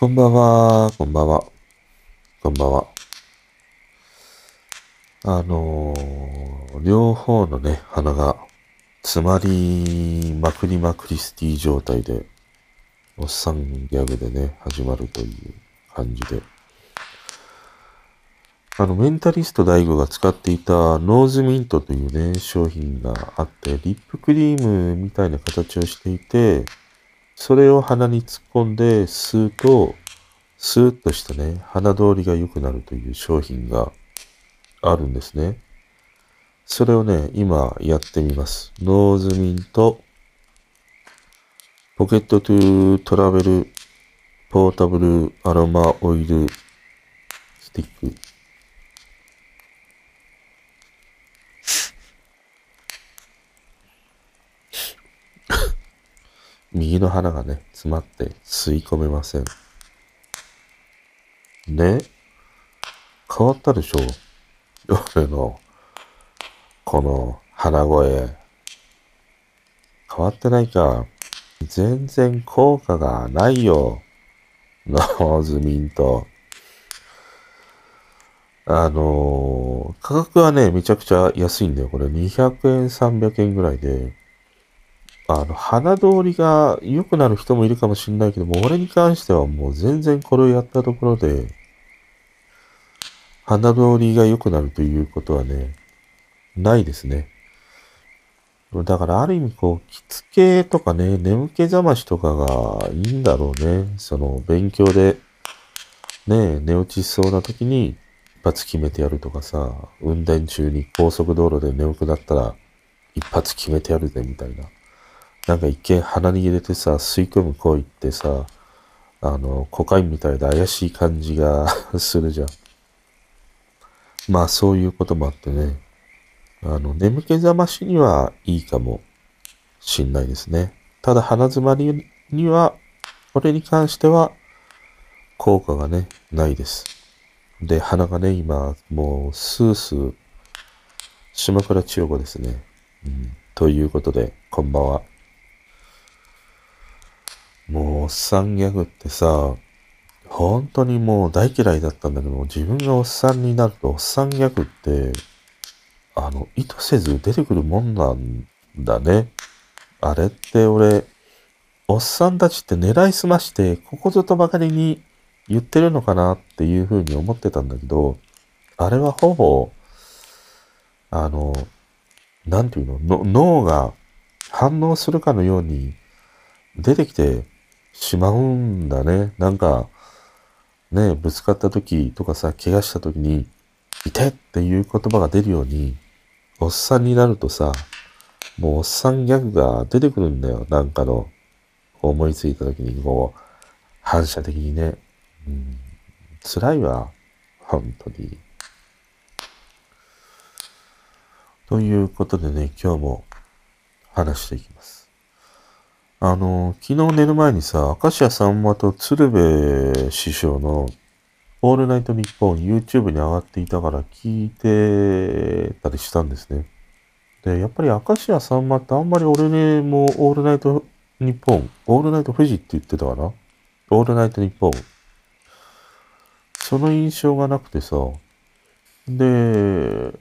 こんばんは、こんばんは、こんばんは。あのー、両方のね、鼻が詰まりまくりまくりスティ状態で、おっさんギャグでね、始まるという感じで。あの、メンタリスト大悟が使っていたノーズミントというね、商品があって、リップクリームみたいな形をしていて、それを鼻に突っ込んで吸うと、スーッとしたね、鼻通りが良くなるという商品があるんですね。それをね、今やってみます。ノーズミント、 Pocket to Travel、Portable Aroma Oil Stick。右の鼻がね、詰まって吸い込めません。ね？変わったでしょ？俺の、この鼻声。変わってないか。全然効果がないよ。ノーズミント。あのー、価格はね、めちゃくちゃ安いんだよ。これ200円、300円ぐらいで。あの、鼻通りが良くなる人もいるかもしんないけども、俺に関してはもう全然これをやったところで、鼻通りが良くなるということはね、ないですね。だからある意味こう、着付けとかね、眠気覚ましとかがいいんだろうね。その、勉強で、ね、寝落ちしそうな時に一発決めてやるとかさ、運転中に高速道路で眠くなったら一発決めてやるぜみたいな。なんか一見鼻に入れてさ、吸い込む行為ってさ、あの、コカインみたいで怪しい感じが するじゃん。まあそういうこともあってね、あの、眠気覚ましにはいいかもしんないですね。ただ鼻詰まりには、これに関しては効果がね、ないです。で、鼻がね、今、もう、スースー、島倉千代子ですね。うん。ということで、こんばんは。もう、おっさんギャグってさ、本当にもう大嫌いだったんだけど、自分がおっさんになると、おっさんギャグって、あの、意図せず出てくるもんなんだね。あれって俺、おっさんたちって狙いすまして、ここぞとばかりに言ってるのかなっていうふうに思ってたんだけど、あれはほぼ、あの、なんていうの、の脳が反応するかのように出てきてしまうんだね。なんか、ね、ぶつかった時とかさ、怪我した時に、痛いっていう言葉が出るように、おっさんになるとさ、もうおっさんギャグが出てくるんだよ。なんかの、思いついた時に、こう、反射的にね。うん、辛いわ。本当に。ということでね、今日も話していきます。あの、昨日寝る前にさ、明石家さんまと鶴瓶師匠のオールナイトニッポン YouTube に上がっていたから聞いてたりしたんですね。で、やっぱり明石家さんまってあんまり俺ね、もうオールナイトニッポン、オールナイト富士って言ってたかな？オールナイトニッポン。その印象がなくてさ、で、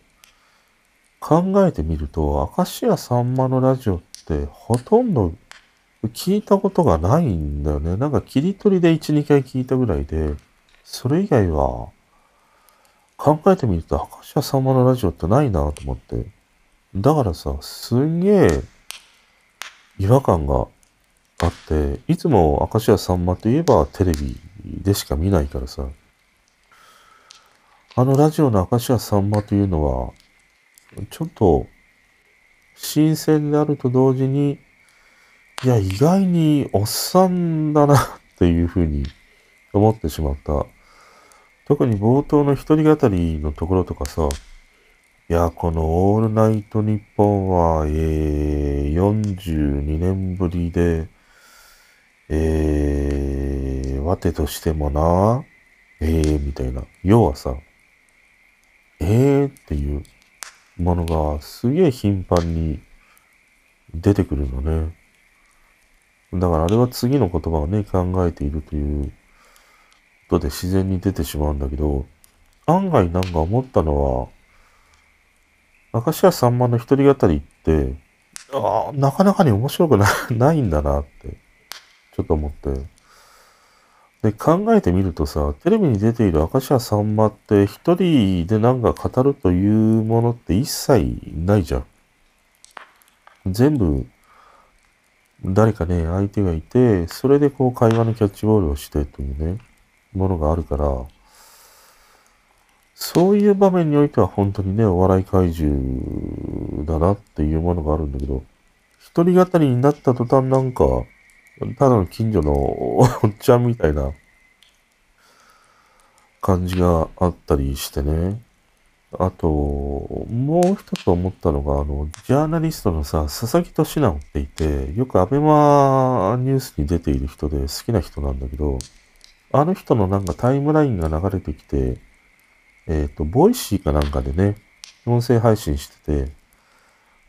考えてみると、明石家さんまのラジオってほとんど聞いたことがないんだよね。なんか切り取りで1、2回聞いたぐらいで、それ以外は、考えてみると、明石家さんまのラジオってないなと思って。だからさ、すんげえ違和感があって、いつも明石家さんまといえばテレビでしか見ないからさ、あのラジオの明石家さんまというのは、ちょっと新鮮であると同時に、いや、意外におっさんだなっていうふうに思ってしまった。特に冒頭の一人語りのところとかさ、いや、このオールナイトニッポンは、えー、42年ぶりで、えー、わてとしてもな、えー、みたいな。要はさ、えーっていうものがすげえ頻繁に出てくるのね。だからあれは次の言葉をね、考えているというトで自然に出てしまうんだけど、案外なんか思ったのは、明石家さんまの一人語りって、ああ、なかなかに面白くな ないんだなって、ちょっと思って。で、考えてみるとさ、テレビに出ている明石家さんまって一人でなんか語るというものって一切ないじゃん。全部、誰かね、相手がいて、それでこう会話のキャッチボールをしてというね、ものがあるから、そういう場面においては本当にね、お笑い怪獣だなっていうものがあるんだけど、一人語りになった途端なんか、ただの近所の おっちゃんみたいな感じがあったりしてね。あと、もう一つ思ったのが、あの、ジャーナリストのさ、佐々木俊直っていて、よくアベマニュースに出ている人で好きな人なんだけど、あの人のなんかタイムラインが流れてきて、えっ、ー、と、ボイシーかなんかでね、音声配信してて、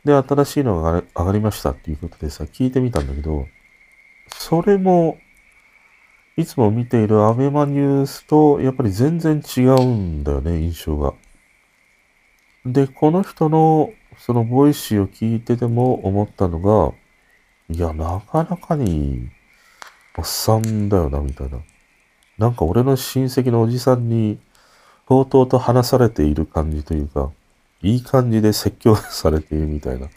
で、新しいのが上がりましたっていうことでさ、聞いてみたんだけど、それも、いつも見ているアベマニュースと、やっぱり全然違うんだよね、印象が。で、この人の、そのボイシーを聞いてても思ったのが、いや、なかなかに、おっさんだよな、みたいな。なんか俺の親戚のおじさんに、とうとうと話されている感じというか、いい感じで説教されているみたいな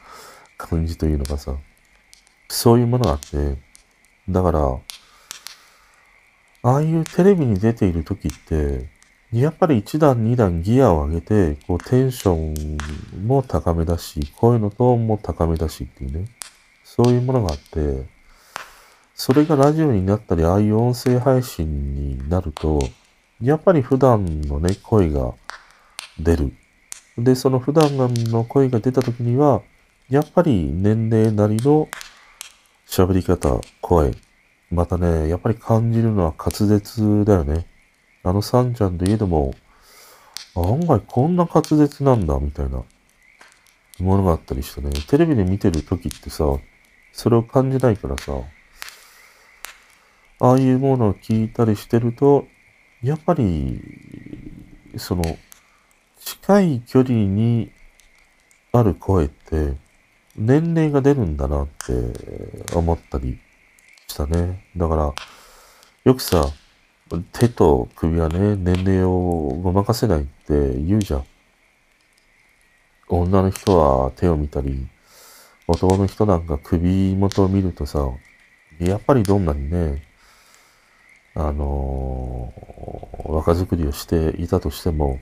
感じというのがさ、そういうものがあって、だから、ああいうテレビに出ている時って、やっぱり一段二段ギアを上げて、こうテンションも高めだし、声のトーンも高めだしっていうね、そういうものがあって、それがラジオになったり、ああいう音声配信になると、やっぱり普段のね、声が出る。で、その普段の声が出た時には、やっぱり年齢なりの喋り方、声。またね、やっぱり感じるのは滑舌だよね。あのさんちゃんといえども、案外こんな滑舌なんだ、みたいなものがあったりしてね。テレビで見てる時ってさ、それを感じないからさ、ああいうものを聞いたりしてると、やっぱり、その、近い距離にある声って、年齢が出るんだなって思ったりしたね。だから、よくさ、手と首はね、年齢をごまかせないって言うじゃん。女の人は手を見たり、男の人なんか首元を見るとさ、やっぱりどんなにね、あのー、若作りをしていたとしても、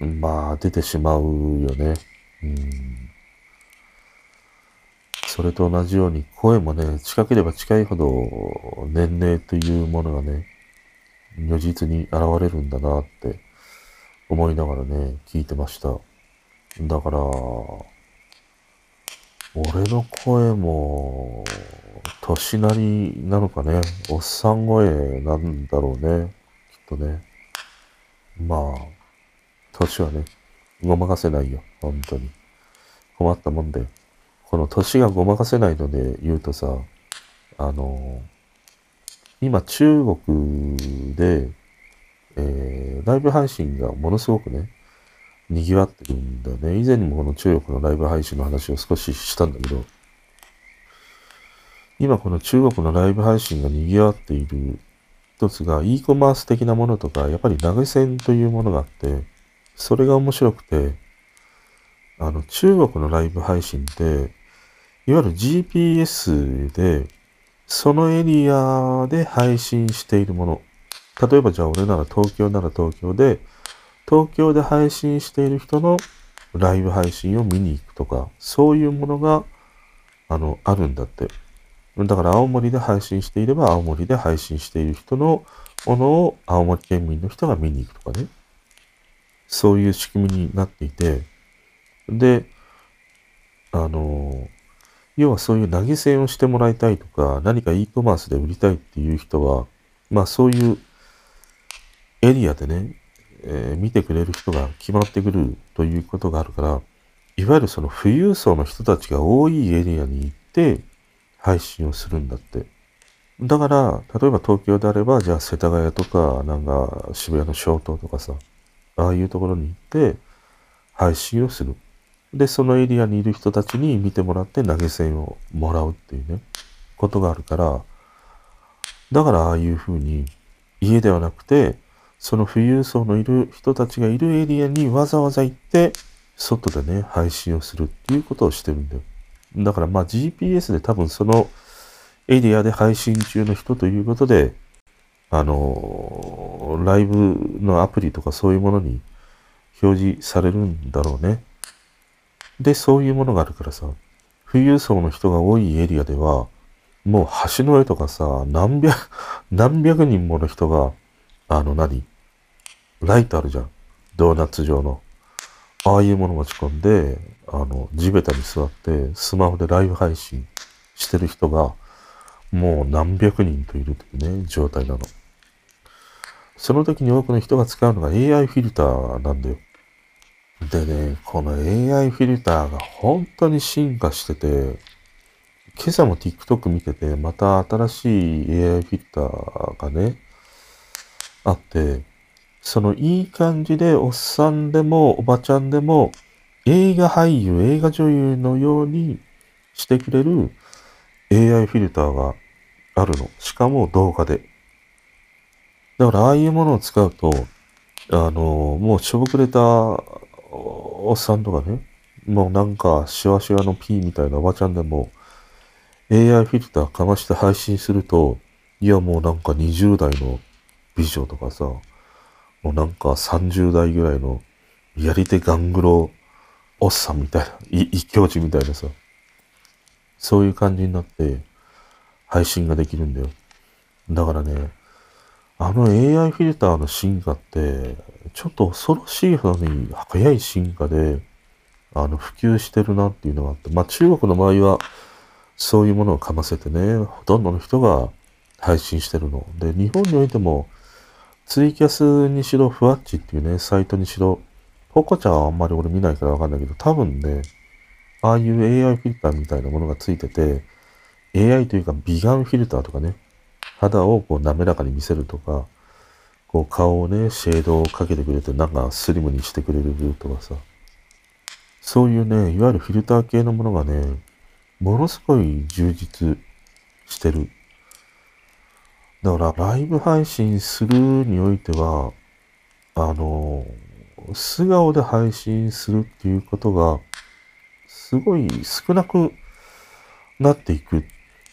まあ、出てしまうよね。うんそれと同じように声もね、近ければ近いほど年齢というものがね、如実に現れるんだなって思いながらね、聞いてました。だから、俺の声も、年なりなのかね、おっさん声なんだろうね、きっとね。まあ、年はね、ごまかせないよ、本当に。困ったもんで。この年がごまかせないので言うとさ、あの、今中国で、えー、ライブ配信がものすごくね、賑わってるんだね。以前にもこの中国のライブ配信の話を少ししたんだけど、今この中国のライブ配信が賑わっている一つが e コマース的なものとか、やっぱり投げ銭というものがあって、それが面白くて、あの、中国のライブ配信って、いわゆる GPS で、そのエリアで配信しているもの。例えばじゃあ俺なら東京なら東京で、東京で配信している人のライブ配信を見に行くとか、そういうものが、あの、あるんだって。だから青森で配信していれば青森で配信している人のものを青森県民の人が見に行くとかね。そういう仕組みになっていて、で、あの、要はそういう投げ銭をしてもらいたいとか、何か e コマースで売りたいっていう人は、まあそういうエリアでね、えー、見てくれる人が決まってくるということがあるから、いわゆるその富裕層の人たちが多いエリアに行って配信をするんだって。だから、例えば東京であれば、じゃあ世田谷とか、なんか渋谷の小東とかさ、ああいうところに行って配信をする。で、そのエリアにいる人たちに見てもらって投げ銭をもらうっていうね、ことがあるから、だからああいう風に家ではなくて、その富裕層のいる人たちがいるエリアにわざわざ行って、外でね、配信をするっていうことをしてるんだよ。だからまあ GPS で多分そのエリアで配信中の人ということで、あのライブのアプリとかそういうものに表示されるんだろうね。で、そういうものがあるからさ、富裕層の人が多いエリアでは、もう橋の上とかさ、何百、何百人もの人が、あの何？ライトあるじゃん。ドーナツ状の。ああいうもの持ち込んで、あの、地べたに座って、スマホでライブ配信してる人が、もう何百人といるというね、状態なの。その時に多くの人が使うのが AI フィルターなんだよ。でね、この AI フィルターが本当に進化してて、今朝も TikTok 見てて、また新しい AI フィルターがね、あって、そのいい感じでおっさんでもおばちゃんでも映画俳優、映画女優のようにしてくれる AI フィルターがあるの。しかも動画で。だからああいうものを使うと、あの、もうしょぼくれたおっさんとかね、もうなんかシワシワの P みたいなおばちゃんでも AI フィルターかまして配信すると、いやもうなんか20代の美女とかさ、もうなんか30代ぐらいのやり手ガングロおっさんみたいな、い一強児みたいなさ、そういう感じになって配信ができるんだよ。だからね、あの AI フィルターの進化って、ちょっと恐ろしいほどに早い進化で、あの、普及してるなっていうのがあって、まあ中国の場合は、そういうものをかませてね、ほとんどの人が配信してるの。で、日本においても、ツイキャスにしろ、ふわっちっていうね、サイトにしろ、ポコちゃんはあんまり俺見ないからわかんないけど、多分ね、ああいう AI フィルターみたいなものがついてて、AI というか美顔フィルターとかね、肌をこう滑らかに見せるとか、こう顔をね、シェードをかけてくれて、なんかスリムにしてくれるとかさ、そういうね、いわゆるフィルター系のものがね、ものすごい充実してる。だからライブ配信するにおいては、あの、素顔で配信するっていうことが、すごい少なくなっていく。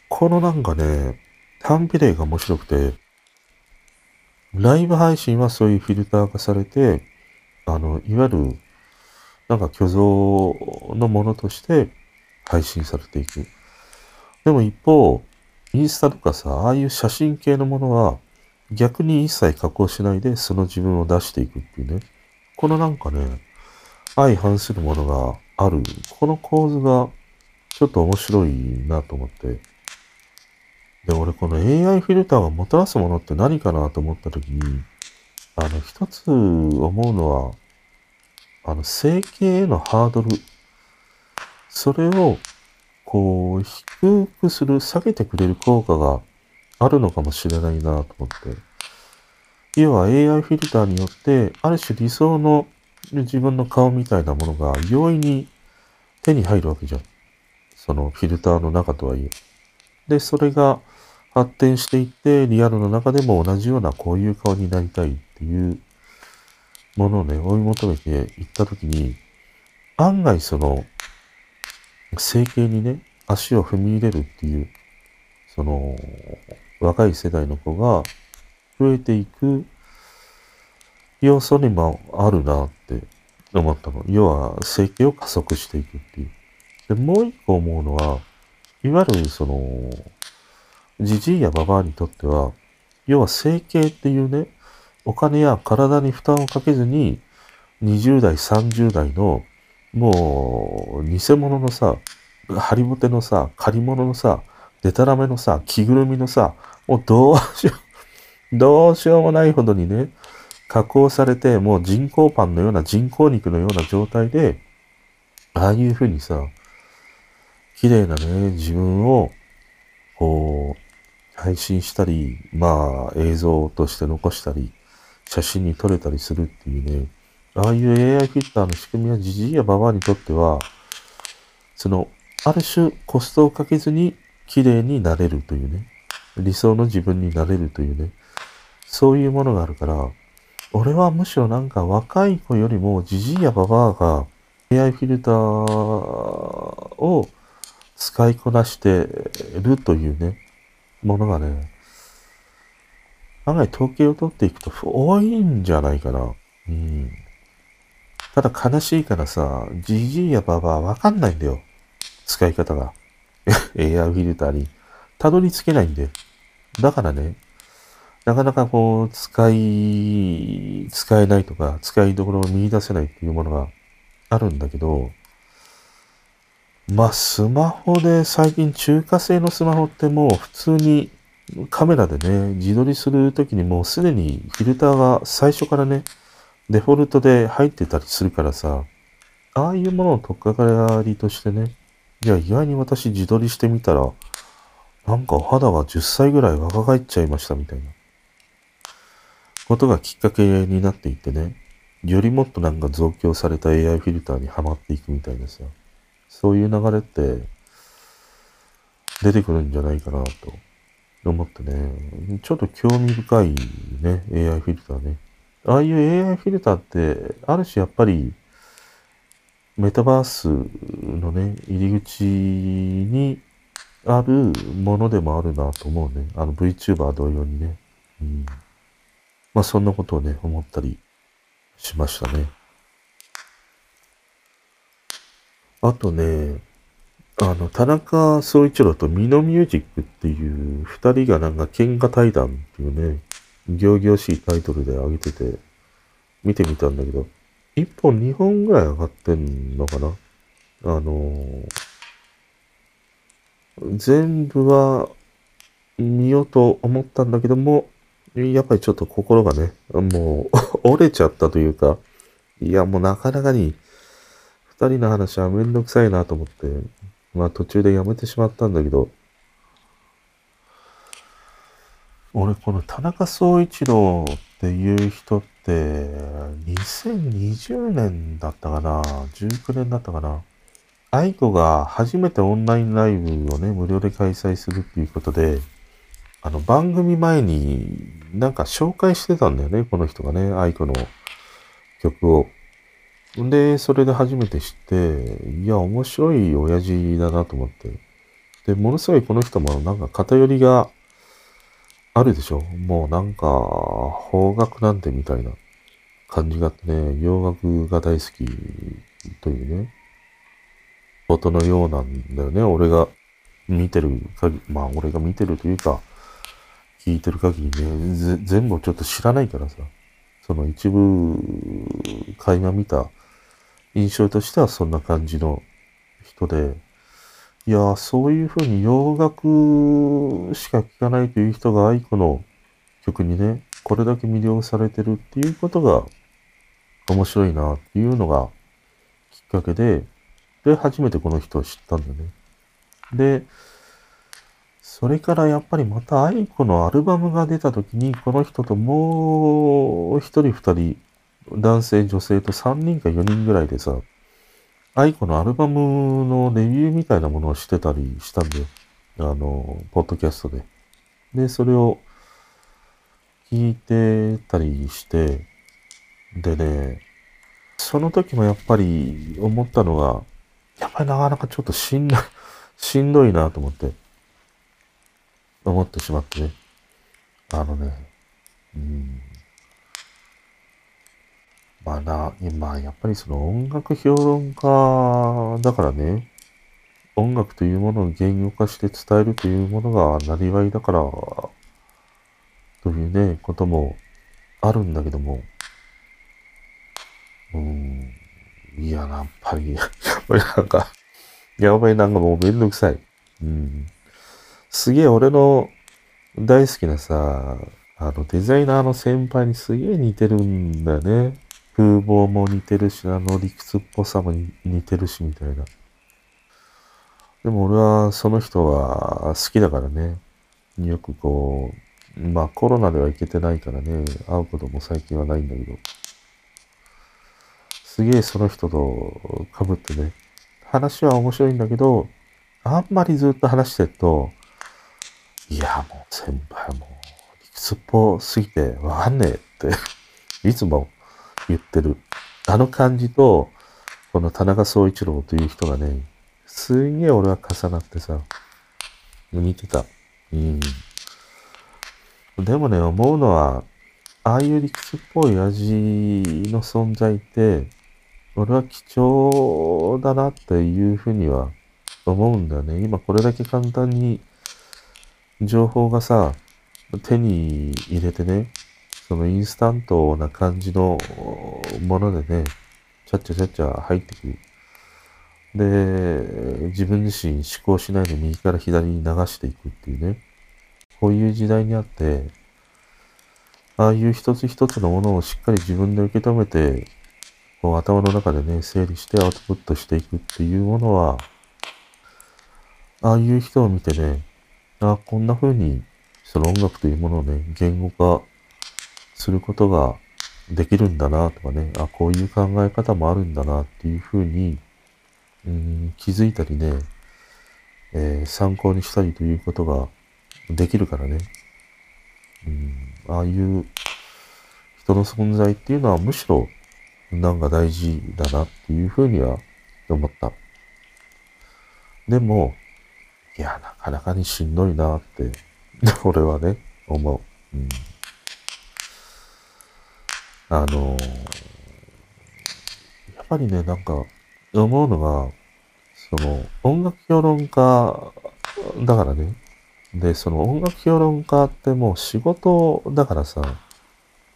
このなんかね、反比例が面白くて、ライブ配信はそういうフィルター化されて、あの、いわゆる、なんか虚像のものとして配信されていく。でも一方、インスタとかさ、ああいう写真系のものは、逆に一切加工しないでその自分を出していくっていうね。このなんかね、相反するものがある。この構図がちょっと面白いなと思って。で、俺この AI フィルターがもたらすものって何かなと思った時に、あの、一つ思うのは、あの、整形へのハードル。それを、こう、低くする、下げてくれる効果があるのかもしれないなと思って。要は AI フィルターによって、ある種理想の自分の顔みたいなものが容易に手に入るわけじゃん。そのフィルターの中とはいえ。で、それが発展していって、リアルの中でも同じようなこういう顔になりたいっていうものをね、追い求めていったときに、案外その、整形にね、足を踏み入れるっていう、その、若い世代の子が増えていく要素にもあるなって思ったの。要は、整形を加速していくっていう。で、もう一個思うのは、いわゆるその、じじいやばばあにとっては、要は整形っていうね、お金や体に負担をかけずに、20代、30代の、もう、偽物のさ、ハリボテのさ、借り物のさ、デタラメのさ、着ぐるみのさ、もうどうしよう、どうしようもないほどにね、加工されて、もう人工パンのような人工肉のような状態で、ああいうふうにさ、綺麗なね、自分を、こう、配信したり、まあ映像として残したり、写真に撮れたりするっていうね、ああいう AI フィルターの仕組みはじじいやばばにとっては、その、ある種コストをかけずに綺麗になれるというね、理想の自分になれるというね、そういうものがあるから、俺はむしろなんか若い子よりもじじいやばばが AI フィルターを使いこなしてるというね、ものがね、案外統計を取っていくと多いんじゃないかな。うん。ただ悲しいからさ、じじいやばばわかんないんだよ。使い方が。エアフィルターにたどり着けないんで。だからね、なかなかこう、使い、使えないとか、使いどころを見出せないっていうものがあるんだけど、まあ、スマホで最近中華製のスマホってもう普通にカメラでね、自撮りするときにもうすでにフィルターが最初からね、デフォルトで入ってたりするからさ、ああいうものを取っかかりとしてね、いや、意外に私自撮りしてみたら、なんかお肌が10歳ぐらい若返っちゃいましたみたいな、ことがきっかけになっていってね、よりもっとなんか増強された AI フィルターにはまっていくみたいなさ、そういう流れって出てくるんじゃないかなと思ってね、ちょっと興味深いね、AI フィルターね。ああいう AI フィルターって、ある種やっぱり、メタバースのね、入り口にあるものでもあるなと思うね。あの VTuber 同様にね。うん。まあそんなことをね、思ったりしましたね。あとね、あの、田中総一郎とミノミュージックっていう二人がなんか喧嘩対談っていうね、行々しいタイトルで上げてて、見てみたんだけど、一本二本ぐらい上がってんのかな？あのー、全部は見ようと思ったんだけども、やっぱりちょっと心がね、もう 折れちゃったというか、いやもうなかなかに二人の話はめんどくさいなと思って、まあ途中でやめてしまったんだけど、俺この田中総一郎っていう人って、2020年だったかな ?19 年だったかな？愛子が初めてオンラインライブをね、無料で開催するっていうことで、あの、番組前になんか紹介してたんだよね、この人がね、愛子の曲を。で、それで初めて知って、いや、面白い親父だなと思って。で、ものすごいこの人もなんか偏りがあるでしょ？もうなんか、方角なんてみたいな感じがあってね、洋楽が大好きというね、ことのようなんだよね。俺が見てる限り、まあ俺が見てるというか、聞いてる限りね、全部ちょっと知らないからさ、その一部、垣間見た印象としてはそんな感じの人で、いや、そういうふうに洋楽しか聴かないという人が愛子の曲にね、これだけ魅了されてるっていうことが面白いなっていうのがきっかけで、で、初めてこの人を知ったんだね。で、それからやっぱりまた愛子のアルバムが出た時に、この人ともう一人二人、男性、女性と三人か四人ぐらいでさ、愛子のアルバムのレビューみたいなものをしてたりしたんで、あの、ポッドキャストで。で、それを聞いてたりして、でね、その時もやっぱり思ったのが、やっぱりなかなかちょっとしんど、しんどいなと思って、思ってしまってね。あのね、うん、まあな、今、やっぱりその音楽評論家だからね、音楽というものを言語化して伝えるというものがなりわいだから、というね、こともあるんだけども、うん、いや、やっぱり、やっぱりなんか、やばいなんかもうめんどくさい。うん。すげえ俺の大好きなさ、あのデザイナーの先輩にすげえ似てるんだよね。風貌も似てるし、あの理屈っぽさも似てるし、みたいな。でも俺はその人は好きだからね。よくこう、まあコロナでは行けてないからね、会うことも最近はないんだけど、すげえその人と被ってね、話は面白いんだけど、あんまりずっと話してると、いや、もう先輩もう、理屈っぽすぎてわかんねえっていつも言ってる。あの感じと、この田中総一郎という人がね、すんげえ俺は重なってさ、似てた。うん。でもね、思うのは、ああいう理屈っぽい味の存在って、俺は貴重だなっていうふうには思うんだよね。今これだけ簡単に情報がさ、手に入れてね、そのインスタントな感じのものでね、ちゃっちゃちゃっちゃ入ってくる。で、自分自身思考しないで右から左に流していくっていうね。こういう時代にあって、ああいう一つ一つのものをしっかり自分で受け止めて、こう頭の中でね、整理してアウトプットしていくっていうものは、ああいう人を見てね、ああ、こんな風に、その音楽というものをね、言語化することができるんだなとかね、あ、こういう考え方もあるんだなっていう風に、うん、気づいたりね、えー、参考にしたりということができるからね。うん、ああいう人の存在っていうのはむしろなんか大事だなっていうふうには思った。でも、いや、なかなかにしんどいなって 俺はね、思う。うん、あの、やっぱりね、なんか、思うのが、その、音楽評論家だからね。で、その音楽評論家ってもう仕事だからさ、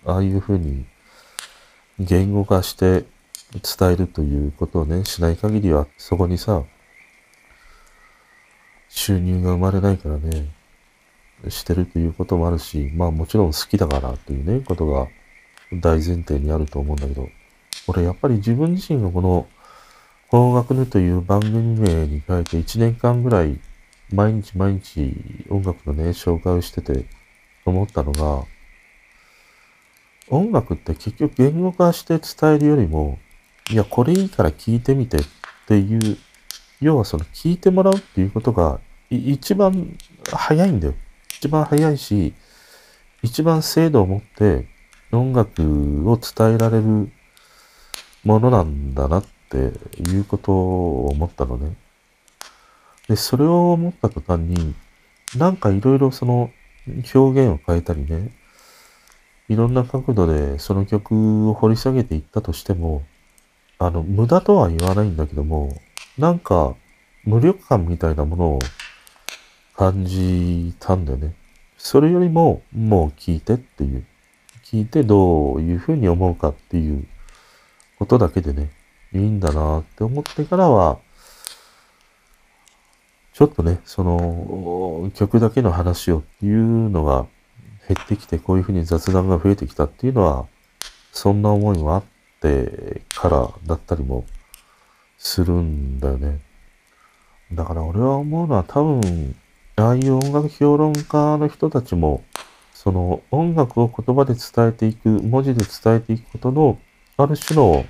ああいうふうに言語化して伝えるということをね、しない限りは、そこにさ、収入が生まれないからね、してるということもあるし、まあもちろん好きだからというね、ことが大前提にあると思うんだけど、俺やっぱり自分自身がこの、邦楽ぬという番組名に書いて1年間ぐらい毎日毎日音楽のね、紹介をしてて思ったのが、音楽って結局言語化して伝えるよりも、いや、これいいから聞いてみてっていう、要はその聞いてもらうっていうことが一番早いんだよ。一番早いし、一番精度を持って音楽を伝えられるものなんだなっていうことを思ったのね。で、それを思った途端に、なんかいろいろその表現を変えたりね、いろんな角度でその曲を掘り下げていったとしても、あの、無駄とは言わないんだけども、なんか無力感みたいなものを感じたんだよね。それよりも、もう聞いてっていう。聞いてどういうふうに思うかっていうことだけでね、いいんだなって思ってからは、ちょっとね、その曲だけの話をっていうのが減ってきて、こういうふうに雑談が増えてきたっていうのは、そんな思いもあってからだったりもするんだよね。だから俺は思うのは多分、ああいう音楽評論家の人たちも、その音楽を言葉で伝えていく、文字で伝えていくことの、ある種の、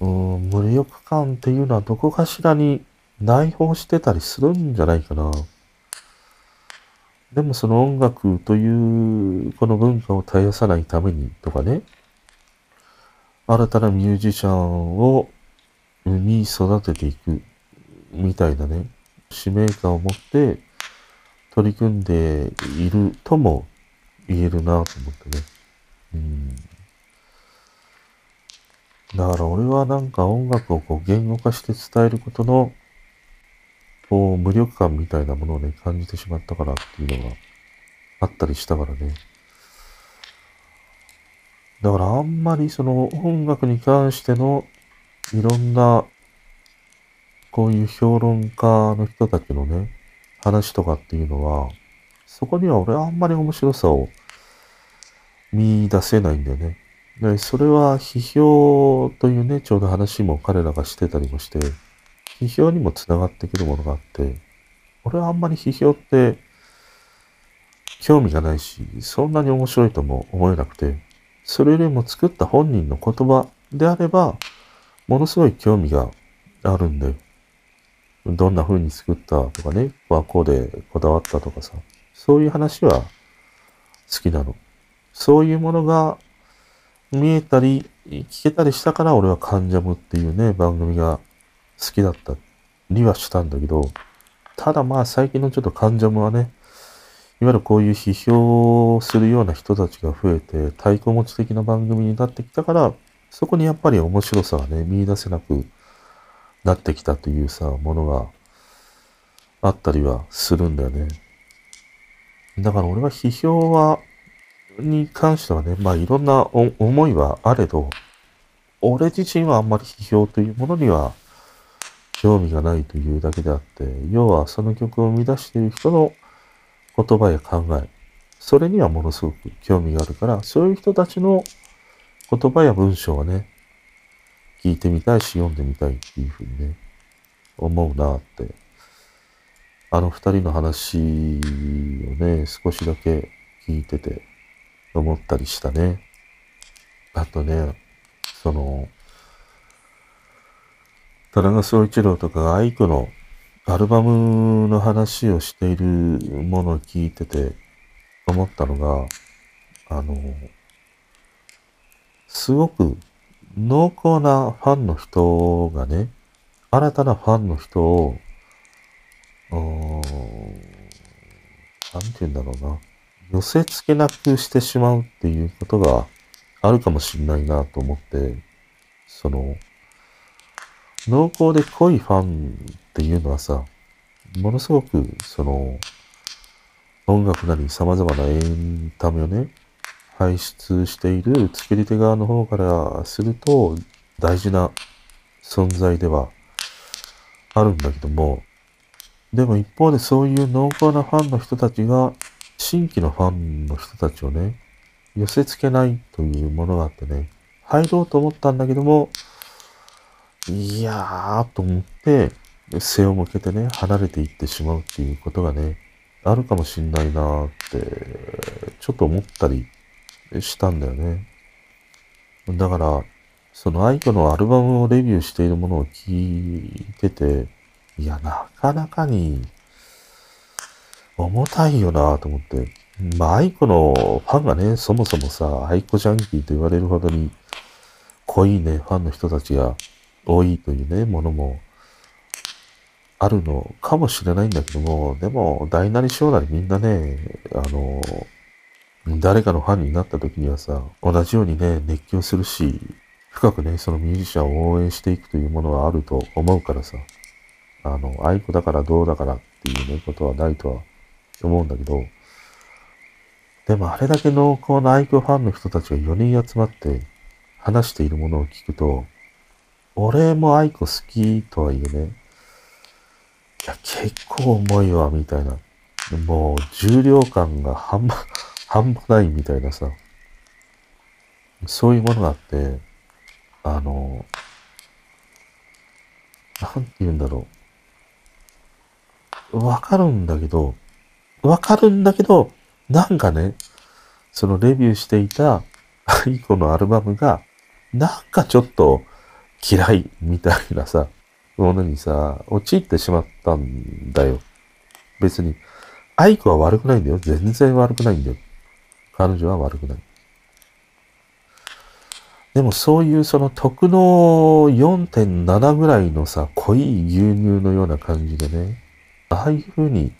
うん、無力感っていうのはどこかしらに内包してたりするんじゃないかな。でもその音楽というこの文化を絶やさないためにとかね、新たなミュージシャンを生み育てていくみたいなね、使命感を持って取り組んでいるとも言えるなと思ってね。うん。だから俺はなんか音楽をこう言語化して伝えることのこう、無力感みたいなものをね、感じてしまったからっていうのがあったりしたからね。だからあんまりその音楽に関してのいろんなこういう評論家の人たちのね、話とかっていうのは、そこには俺はあんまり面白さを見出せないんだよね。で、それは批評というね、ちょうど話も彼らがしてたりもして、批評にもつながってくるものがあって、俺はあんまり批評って興味がないし、そんなに面白いとも思えなくて、それよりも作った本人の言葉であれば、ものすごい興味があるんで、どんな風に作ったとかね、はこうでこだわったとかさ、そういう話は好きなの。そういうものが見えたり、聞けたりしたから俺は関ジャムっていうね、番組が好きだったりはしたんだけど、ただまあ最近のちょっと関ジャムはね、いわゆるこういう批評するような人たちが増えて、太鼓持ち的な番組になってきたから、そこにやっぱり面白さがね、見出せなくなってきたというさ、ものがあったりはするんだよね。だから俺は批評は、に関してはね、まあいろんな思いはあれど、俺自身はあんまり批評というものには興味がないというだけであって、要はその曲を生み出している人の言葉や考え、それにはものすごく興味があるから、そういう人たちの言葉や文章はね、聞いてみたいし読んでみたいっていうふうにね、思うなって。あの二人の話をね、少しだけ聞いてて思ったりしたね。あとね、その、田中総一郎とか愛子のアルバムの話をしているものを聞いてて思ったのが、あの、すごく濃厚なファンの人がね、新たなファンの人をなんて言うんだろうな。寄せ付けなくしてしまうっていうことがあるかもしれないなと思って、その、濃厚で濃いファンっていうのはさ、ものすごく、その、音楽なり様々なエンタメをね、排出している作り手側の方からすると大事な存在ではあるんだけども、でも一方でそういう濃厚なファンの人たちが、新規のファンの人たちをね、寄せ付けないというものがあってね、入ろうと思ったんだけども、いやーと思って、背を向けてね、離れていってしまうっていうことがね、あるかもしんないなーって、ちょっと思ったりしたんだよね。だから、その愛子のアルバムをレビューしているものを聞いてて、いや、なかなかに重たいよなと思って。まあ、愛子のファンがね、そもそもさ、愛子ジャンキーと言われるほどに濃いね、ファンの人たちが多いというね、ものもあるのかもしれないんだけども、でも、大なり小なりみんなね、あの、誰かのファンになった時にはさ、同じようにね、熱狂するし、深くね、そのミュージシャンを応援していくというものはあると思うからさ、あの、愛子だからどうだからっていうね、ことはないとは思うんだけど、でもあれだけ濃厚な愛子ファンの人たちが4人集まって話しているものを聞くと、俺も愛子好きとはいえね、いや、結構重いわ、みたいな。もう、重量感が半端、半端ないみたいなさ、そういうものがあって、あの、なんて言うんだろう。わかるんだけど、わかるんだけど、なんかね、そのレビューしていた aikoのアルバムが、なんかちょっと嫌いみたいなさ、ものにさ、陥ってしまったんだよ。別に、 aikoは悪くないんだよ。全然悪くないんだよ。彼女は悪くない。でもそういうその特濃4.7ぐらいのさ、濃い牛乳のような感じでね、ああいう風に、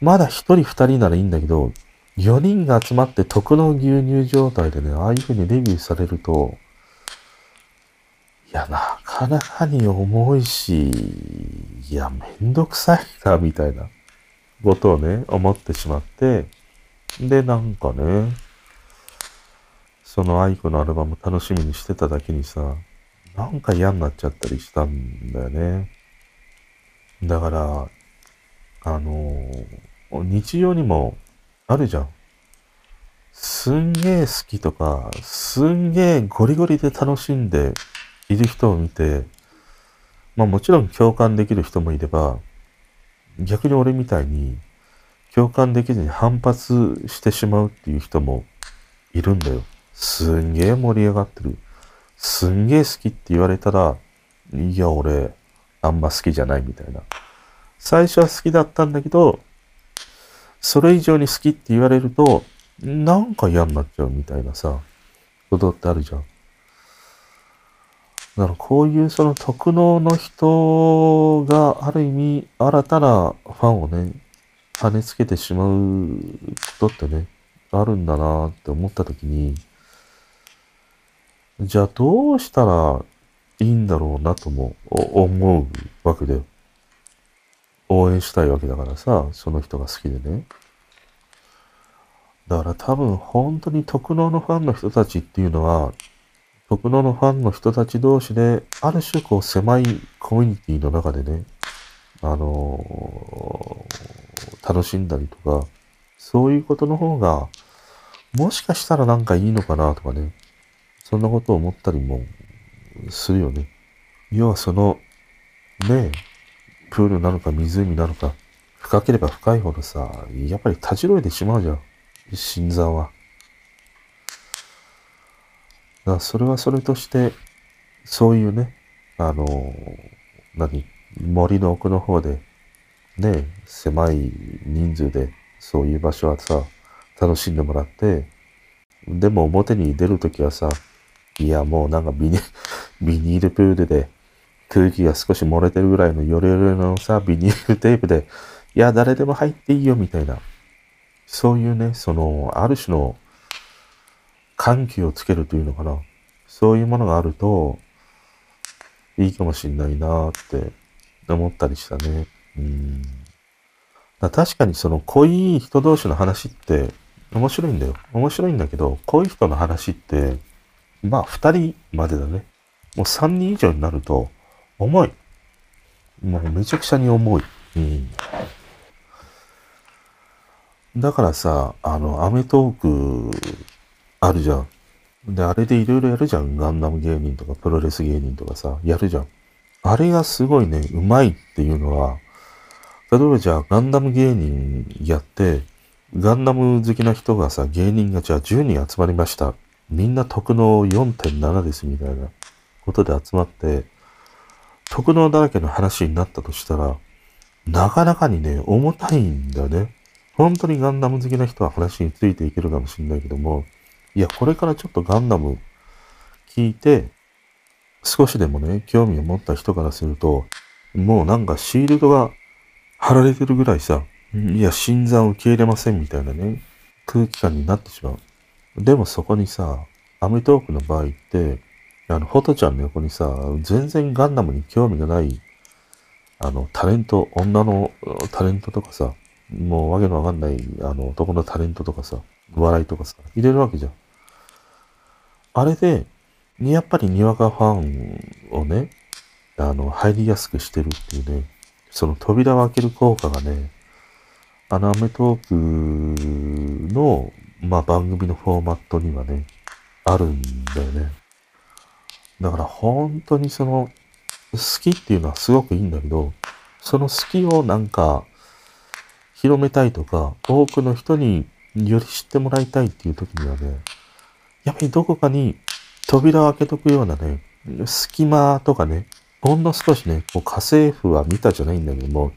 まだ一人二人ならいいんだけど、4人が集まって特濃牛乳状態でね、ああいう風にレビューされると、いや、なかなかに重いし、いや、めんどくさいな、みたいなことをね、思ってしまって、で、なんかね、その愛子のアルバム楽しみにしてただけにさ、なんか嫌になっちゃったりしたんだよね。だから、あの、日常にもあるじゃん。すんげえ好きとか、すんげえゴリゴリで楽しんでいる人を見て、まあもちろん共感できる人もいれば、逆に俺みたいに共感できずに反発してしまうっていう人もいるんだよ。すんげえ盛り上がってる。すんげえ好きって言われたら、いや、俺、あんま好きじゃないみたいな。最初は好きだったんだけど、それ以上に好きって言われると、なんか嫌になっちゃうみたいなさ、ことってあるじゃん。だからこういうその特能の人がある意味新たなファンをね、跳ねつけてしまうことってね、あるんだなって思った時に、じゃあどうしたらいいんだろうなとも思うわけだよ。応援したいわけだからさ、その人が好きでね。だから多分本当に特能のファンの人たちっていうのは、特能のファンの人たち同士で、ある種こう狭いコミュニティの中でね、あのー、楽しんだりとか、そういうことの方が、もしかしたらなんかいいのかなとかね、そんなことを思ったりもするよね。要はその、ねえ、プールなのか湖なのか、深ければ深いほどさ、やっぱり立ちろえてしまうじゃん。心臓は。だそれはそれとして、そういうね、あの、何、森の奥の方で、ね、狭い人数で、そういう場所はさ、楽しんでもらって、でも表に出るときはさ、いやもうなんかビニ ビニールプールで、空気が少し漏れてるぐらいのヨレヨレのさ、ビニールテープで、いや、誰でも入っていいよ、みたいな。そういうね、その、ある種の緩急をつけるというのかな。そういうものがあると、いいかもしんないなーって思ったりしたね。うん。だ確かにその濃い人同士の話って面白いんだよ。面白いんだけど、濃い人の話って、まあ二人までだね。もう三人以上になると、重い。もうめちゃくちゃに重い。うん。だからさ、あの、アメトークあるじゃん。で、あれでいろいろやるじゃん。ガンダム芸人とかプロレス芸人とかさ、やるじゃん。あれがすごいね、うまいっていうのは、例えばじゃあガンダム芸人やって、ガンダム好きな人がさ、芸人がじゃあ10人集まりました。みんな特能4.7ですみたいなことで集まって、特能だらけの話になったとしたら、なかなかにね、重たいんだよね。本当にガンダム好きな人は話についていけるかもしれないけども、いや、これからちょっとガンダム聞いて、少しでもね、興味を持った人からすると、もうなんかシールドが貼られてるぐらいさ、いや、新参受け入れませんみたいなね、空気感になってしまう。でもそこにさ、アメトークの場合って、あの、フォトちゃんの横にさ、全然ガンダムに興味がない、あの、タレント、女のタレントとかさ、もうわけのわかんない、あの、男のタレントとかさ、笑いとかさ、入れるわけじゃん。あれで、やっぱりにわかファンをね、あの、入りやすくしてるっていうね、その扉を開ける効果がね、あのアメトークの、まあ、番組のフォーマットにはね、あるんだよね。だから本当にその、好きっていうのはすごくいいんだけど、その好きをなんか、広めたいとか、多くの人により知ってもらいたいっていう時にはね、やっぱりどこかに扉を開けとくようなね、隙間とかね、ほんの少しね、こう家政婦は見たじゃないんだけども、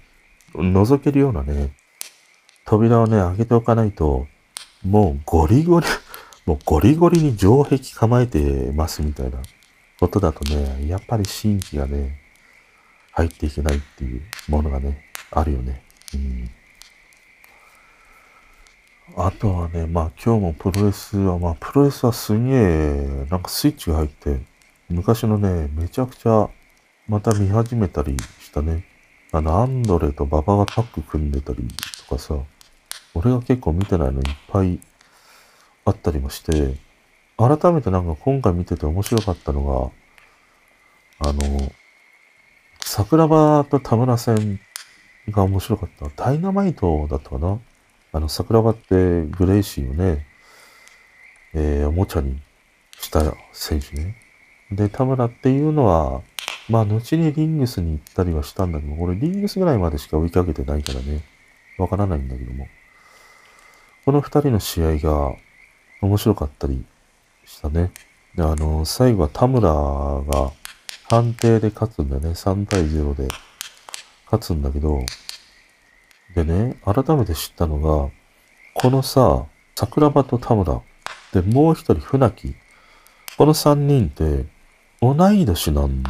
覗けるようなね、扉をね、開けておかないと、もうゴリゴリ、もうゴリゴリに城壁構えてますみたいなことだとね、やっぱり新規がね、入っていけないっていうものがね、あるよね。うん。あとはね、まあ今日もプロレスは、まあプロレスはすげえ、なんかスイッチが入って、昔のね、めちゃくちゃまた見始めたりしたね。あの、アンドレと馬場がタッグ組んでたりとかさ、俺が結構見てないのいっぱいあったりもして、改めてなんか今回見てて面白かったのが、あの、桜庭と田村戦が面白かった。ダイナマイトだったかな？あの、桜庭ってグレイシーをね、えー、おもちゃにした選手ね。で、田村っていうのは、まあ、後にリングスに行ったりはしたんだけど、俺リングスぐらいまでしか追いかけてないからね、わからないんだけども。この二人の試合が面白かったりしたね。あの、最後は田村が判定で勝つんだよね。3対0で勝つんだけど、でね、改めて知ったのが、このさ、桜庭と田村、で、もう一人船木、この三人って同い年なん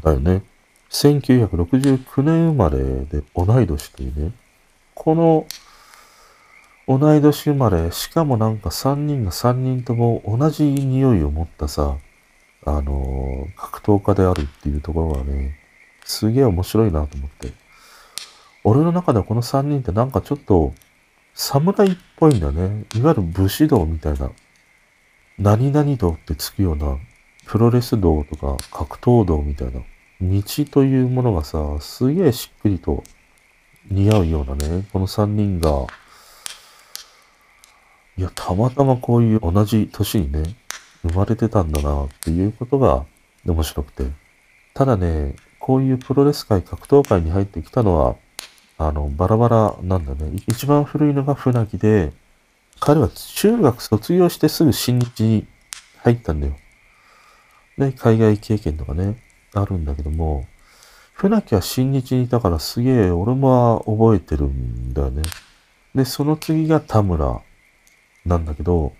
だよね。1969年生まれで同い年というね。この同い年生まれ、しかもなんか3人が3人とも同じ匂いを持ったさ、あの、格闘家であるっていうところがね、すげえ面白いなと思って。俺の中ではこの3人ってなんかちょっと、侍っぽいんだよね。いわゆる武士道みたいな。何々道ってつくような、プロレス道とか格闘道みたいな、道というものがさ、すげえしっくりと似合うようなね、この3人が、いや、たまたまこういう同じ年にね、生まれてたんだなっていうことが面白くて。ただね、こういうプロレス界、格闘界に入ってきたのは、あの、バラバラなんだね。一番古いのが船木で、彼は中学卒業してすぐ新日に入ったんだよ。で、海外経験とかね、あるんだけども、船木は新日にいたからすげえ俺も覚えてるんだよね。で、その次が田村なんだけど、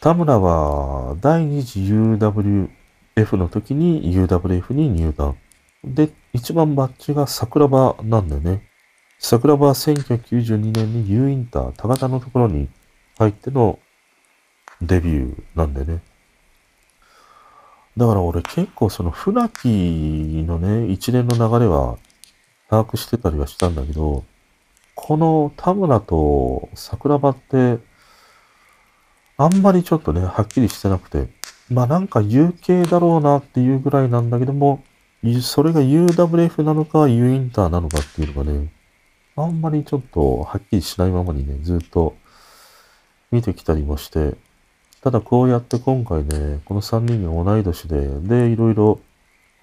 田村は第2次 UWF の時に UWF に入団。で、一番バッジが桜庭なんだよね。桜庭は1992年に U インター、高田のところに入ってのデビューなんだよね。だから俺結構その船木のね、一連の流れは把握してたりはしたんだけど、この田村と桜庭ってあんまりちょっとね、はっきりしてなくて、まあなんか UK だろうなっていうぐらいなんだけども、それが UWF なのか U インターなのかっていうのがね、あんまりちょっとはっきりしないままにね、ずっと見てきたりもして、ただこうやって今回ね、この3人が同い年で、で、いろいろ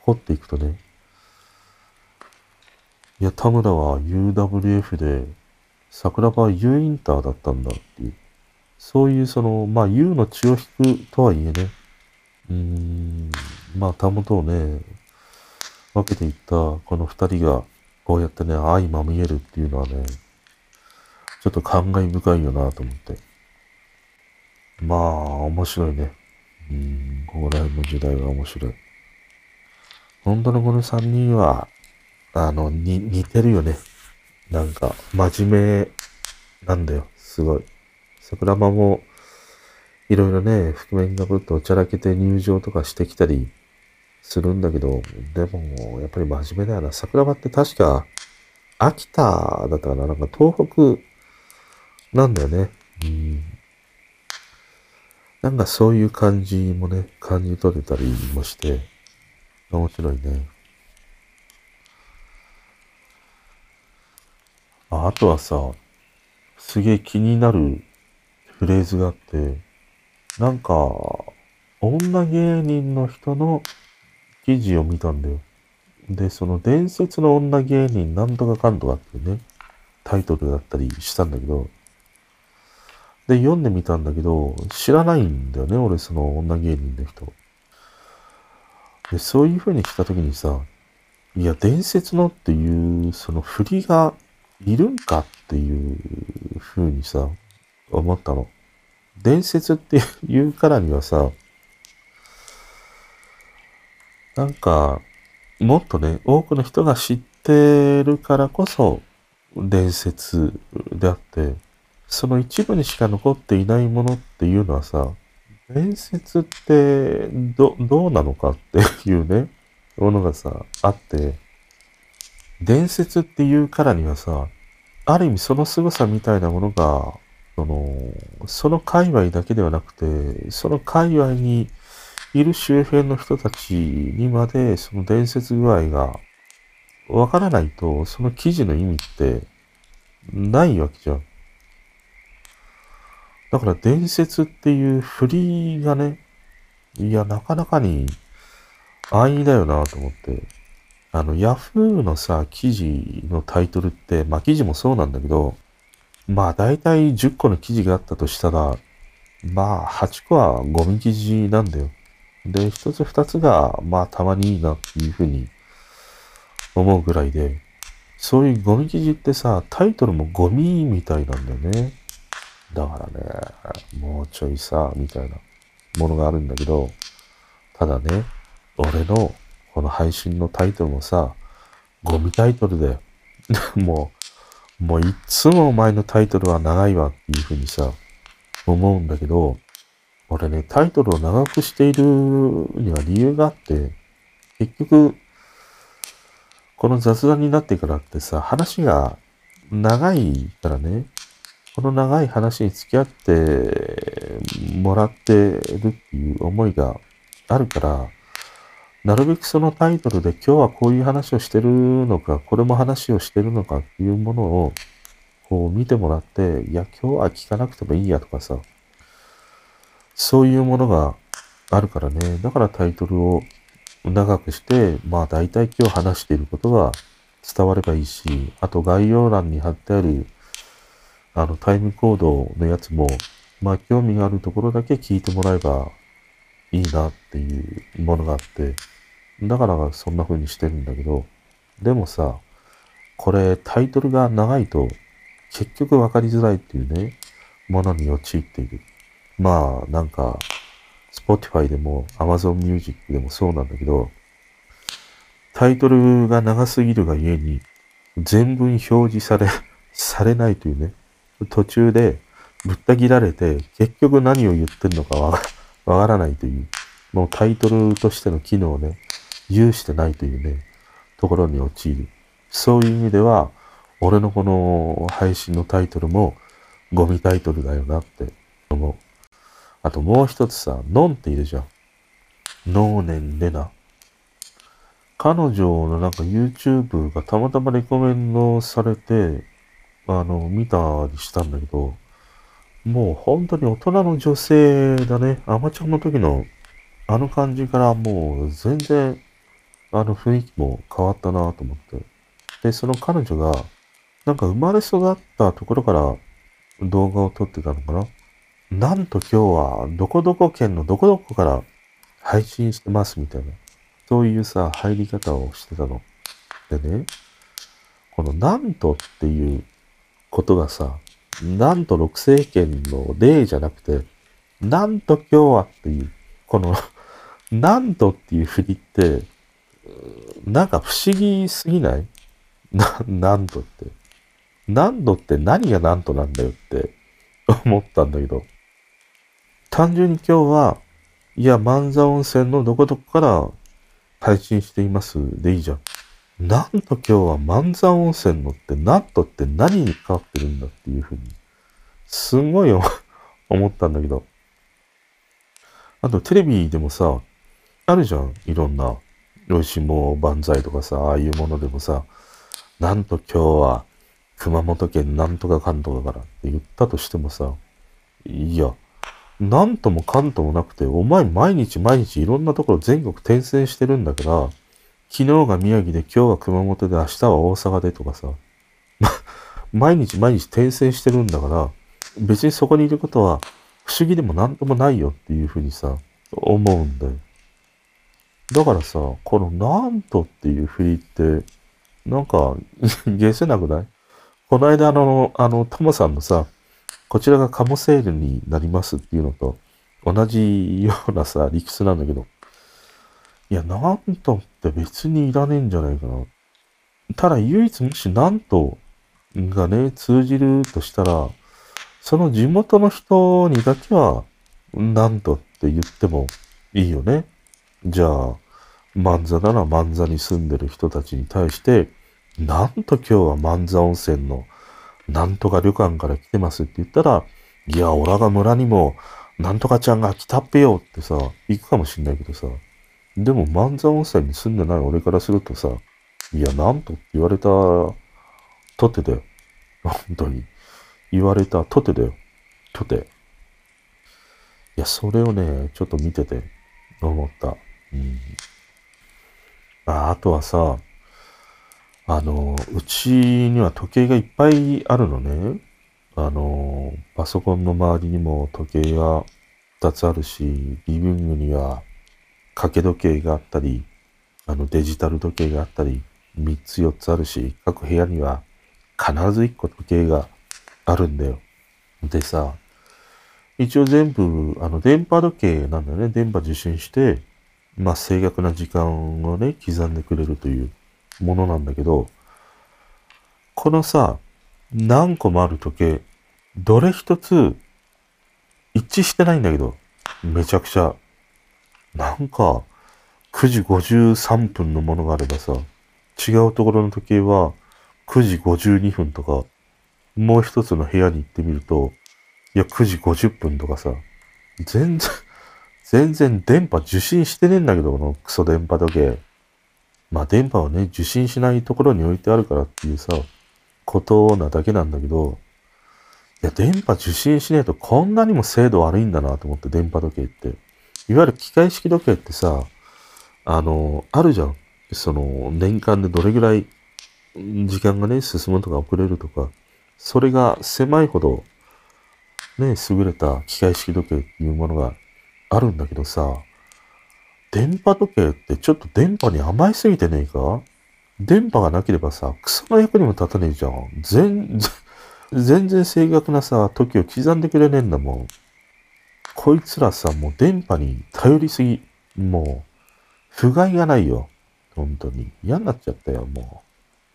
掘っていくとね、いや、田村は UWF で、桜庭は U インターだったんだっていう。そういうその、まあ U の血を引くとはいえね、うーん、まあたもとをね、分けていったこの二人が、こうやってね、相まみえるっていうのはね、ちょっと感慨深いよなと思って。まあ、面白いね。うん、ここら辺の時代が面白い。本当のこの三人は、あの、に、似てるよね。なんか、真面目なんだよ。すごい。桜間も、いろいろね、覆面がぶっとおちゃらけて入場とかしてきたりするんだけど、でも、やっぱり真面目だよな。桜庭って確か、秋田だったかななんか東北なんだよね。うん。なんかそういう感じもね、感じ取れたりもして、面白いね。ああとはさ、すげえ気になるフレーズがあって、なんか、女芸人の人の記事を見たんだよ。で、その伝説の女芸人なんとかかんとかっていうね、タイトルだったりしたんだけど、で、読んでみたんだけど、知らないんだよね、俺その女芸人の人。で、そういう風にした時にさ、いや、伝説のっていう、その振りがいるんかっていう風にさ、思ったの。伝説っていうからにはさ、なんか、もっとね、多くの人が知ってるからこそ伝説であって、その一部にしか残っていないものっていうのはさ、伝説ってど、どうなのかっていうね、ものがさ、あって、伝説っていうからにはさ、ある意味その凄さみたいなものがその、その界隈だけではなくて、その界隈にいる周辺の人たちにまでその伝説具合がわからないと、その記事の意味ってないわけじゃん。だから伝説っていう振りがね、いや、なかなかに安易だよなと思って。あの、ヤフーのさ、記事のタイトルって、まあ記事もそうなんだけど、まあ大体10個の記事があったとしたら、まあ8個はゴミ記事なんだよ。で、1つ2つが、まあたまにいいなっていうふうに思うぐらいで、そういうゴミ記事ってさ、タイトルもゴミみたいなんだよね。だからね、もうちょいさ、みたいなものがあるんだけど、ただね、俺のこの配信のタイトルもさ、ゴミタイトルで、もう、もういつもお前のタイトルは長いわっていうふうにさ、思うんだけど、俺ね、タイトルを長くしているには理由があって、結局、この雑談になってからってさ、話が長いからね、この長い話に付き合ってもらってるっていう思いがあるから、なるべくそのタイトルで今日はこういう話をしてるのか、これも話をしてるのかっていうものをこう見てもらって、いや、今日は聞かなくてもいいやとかさ、そういうものがあるからね。だからタイトルを長くして、まあ大体今日話していることが伝わればいいし、あと概要欄に貼ってあるあの、タイムコードのやつも、まあ、興味があるところだけ聞いてもらえばいいなっていうものがあって、だからそんな風にしてるんだけど、でもさ、これタイトルが長いと結局わかりづらいっていうね、ものに陥っている。まあ、なんか、Spotify でも Amazon Music でもそうなんだけど、タイトルが長すぎるがゆえに、全文表示され、されないというね、途中でぶった切られて、結局何を言ってるのか わからないという、もうタイトルとしての機能をね、有してないというね、ところに陥る。そういう意味では、俺のこの配信のタイトルもゴミタイトルだよなって思う。あともう一つさ、ノンっているじゃん。ノーネンレナ。彼女のなんか YouTube がたまたまレコメンドされて、あの、見たりしたんだけど、もう本当に大人の女性だね。アマチュアの時のあの感じからもう全然あの雰囲気も変わったなと思って。で、その彼女がなんか生まれ育ったところから動画を撮ってたのかな。なんと今日はどこどこ県のどこどこから配信してますみたいな。そういうさ、入り方をしてたの。でね、このなんとっていうことがさ、なんと六世紀の例じゃなくて、なんと今日はっていう、この なんとっていう振りって、なんか不思議すぎない？な、なんとって。なんとって何がなんとなんだよって思ったんだけど、単純に今日は、いや、万座温泉のどこどこから配信していますでいいじゃん。なんと今日は万座温泉のってなんとって何にかかってるんだっていうふうに、すごい思ったんだけど。あとテレビでもさ、あるじゃん。いろんな、美味しいも万歳とかさ、ああいうものでもさ、なんと今日は熊本県なんとかかんとからって言ったとしてもさ、いや、なんともかんともなくて、お前毎日毎日いろんなところ全国転戦してるんだから、昨日が宮城で今日は熊本で明日は大阪でとかさ、毎日毎日転生してるんだから、別にそこにいることは不思議でも何ともないよっていうふうにさ、思うんだよ。だからさ、このなんとっていう振りって、なんか、ゲせなくない？この間あの、あの、トモさんのさ、こちらがカモセールになりますっていうのと同じようなさ、理屈なんだけど、いや、なんとって別にいらねえんじゃないかな。ただ唯一もしなんとがね、通じるとしたら、その地元の人にだけは、なんとって言ってもいいよね。じゃあ、万座なら万座に住んでる人たちに対して、なんと今日は万座温泉のなんとか旅館から来てますって言ったら、いや、オラが村にも、なんとかちゃんが来たっぺよってさ、行くかもしんないけどさ、でも万座温泉に住んでない俺からするとさ、いや、なんと言われたとてだよ。本当に。言われたとてだよ。とて。いや、それをね、ちょっと見てて思った。うん。ああとはさ、あの、うちには時計がいっぱいあるのね。あの、パソコンの周りにも時計が2つあるし、リビングには掛け時計があったり、あのデジタル時計があったり、3つ4つあるし、各部屋には必ず1個時計があるんだよ。でさ、一応全部、あの、電波時計なんだよね。電波受信して、まあ、正確な時間をね、刻んでくれるというものなんだけど、このさ、何個もある時計、どれ一つ一致してないんだけど、めちゃくちゃ、なんか、9時53分のものがあればさ、違うところの時計は9時52分とか、もう一つの部屋に行ってみると、いや、9時50分とかさ、全然、全然電波受信してねえんだけど、このクソ電波時計。まあ電波をね、受信しないところに置いてあるからっていうさ、ことなだけなんだけど、いや、電波受信しねえとこんなにも精度悪いんだなと思って、電波時計って。いわゆる機械式時計ってさ、あの、あるじゃん。その、年間でどれぐらい時間がね、進むとか遅れるとか、それが狭いほどね、優れた機械式時計っていうものがあるんだけどさ、電波時計ってちょっと電波に甘いすぎてねえか？電波がなければさ、クソの役にも立たねえじゃん。全然、全然正確なさ、時を刻んでくれねえんだもん。こいつらさ、もう電波に頼りすぎ。もう、不甲斐がないよ。本当に。嫌になっちゃったよ、も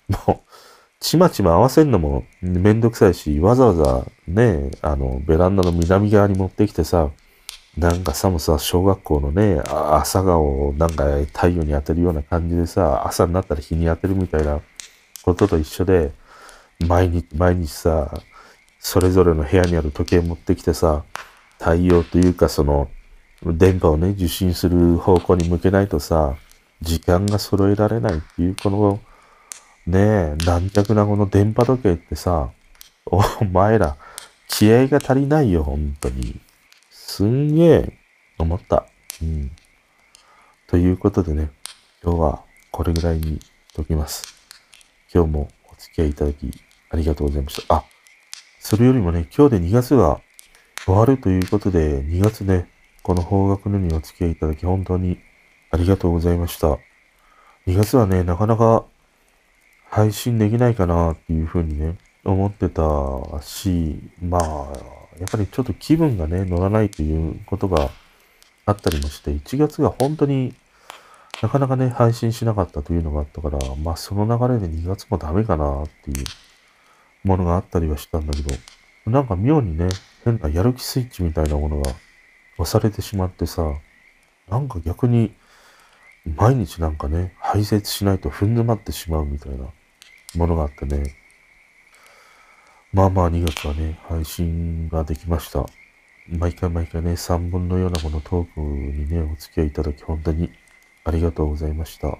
う。もう、ちまちま合わせんのもめんどくさいし、わざわざね、あの、ベランダの南側に持ってきてさ、なんかさもさ、小学校のね、朝顔をなんか太陽に当てるような感じでさ、朝になったら日に当てるみたいなことと一緒で、毎日、毎日さ、それぞれの部屋にある時計持ってきてさ、太陽というかその、電波をね、受信する方向に向けないとさ、時間が揃えられないっていう、この、ねえ、軟弱なこの電波時計ってさ、お前ら、気合が足りないよ、本当に。すんげえ、思った。うん。ということでね、今日はこれぐらいにときます。今日もお付き合いいただきありがとうございました。あ、それよりもね、今日で2月が終わるということで、2月ね、この方角のにお付き合いいただき本当にありがとうございました。2月はね、なかなか配信できないかなっていうふうにね、思ってたし、まあ、やっぱりちょっと気分がね、乗らないということがあったりもして、1月が本当になかなかね、配信しなかったというのがあったから、まあその流れで2月もダメかなっていうものがあったりはしたんだけど、なんか妙にね、変なやる気スイッチみたいなものが押されてしまってさ、なんか逆に毎日なんかね、排泄しないとふん詰まってしまうみたいなものがあってね。まあまあ2月はね、配信ができました。毎回毎回ね、3本のようなこのトークにね、お付き合いいただき本当にありがとうございました。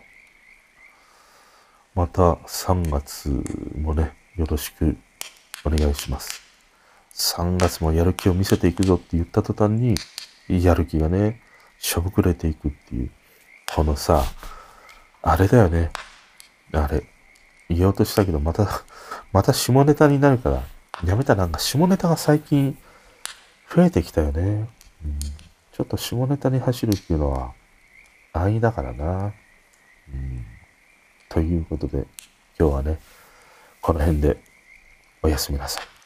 また3月もね、よろしくお願いします。3月もやる気を見せていくぞって言った途端に、やる気がね、しょぶくれていくっていう、このさ、あれだよね。あれ、言おうとしたけど、また、また下ネタになるから、やめたなんか下ネタが最近増えてきたよね。うん、ちょっと下ネタに走るっていうのは安易だからな。うん、ということで、今日はね、この辺でおやすみなさい。